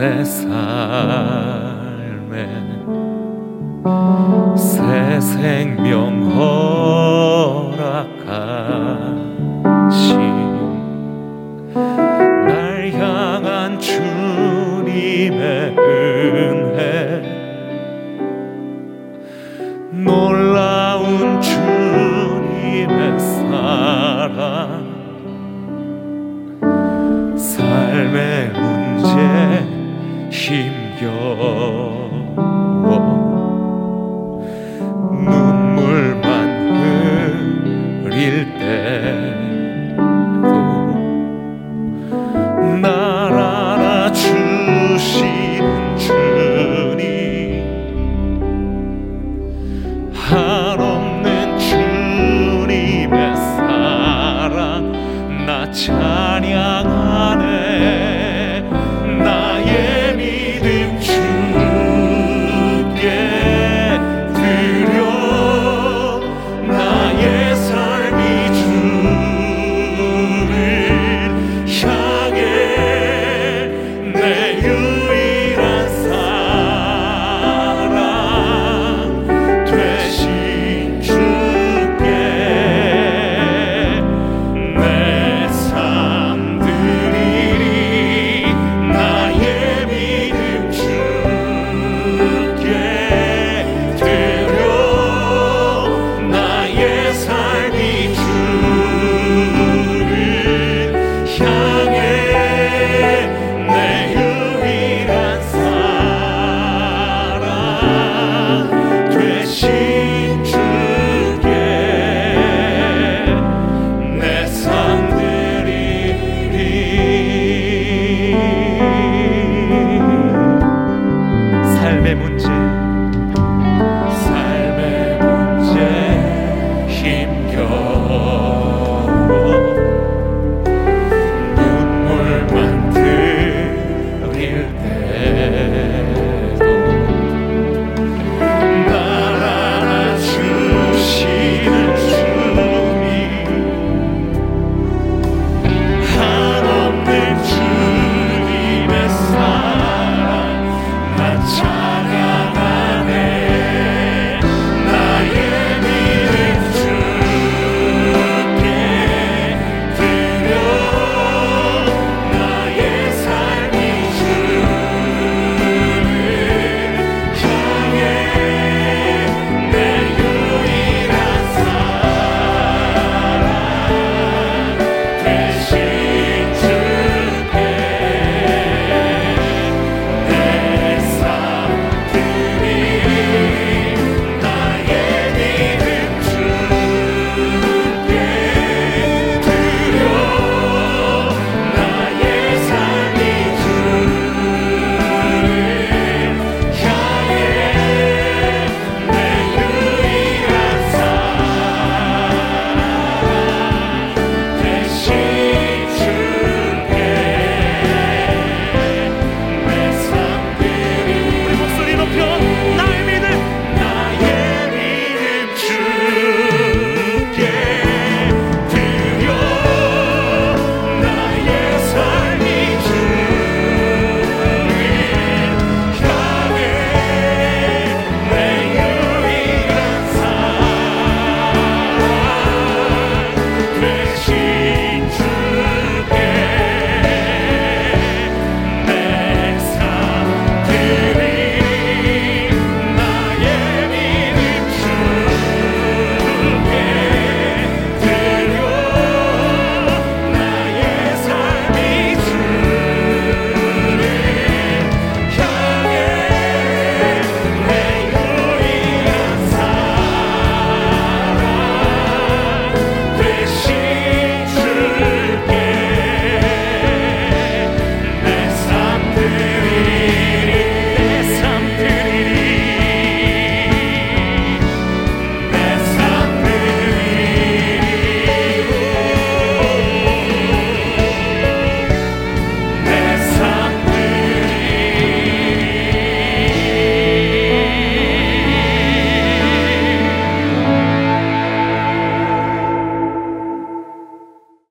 내 삶에 새 생명 허락하신 날 향한 주님의 때.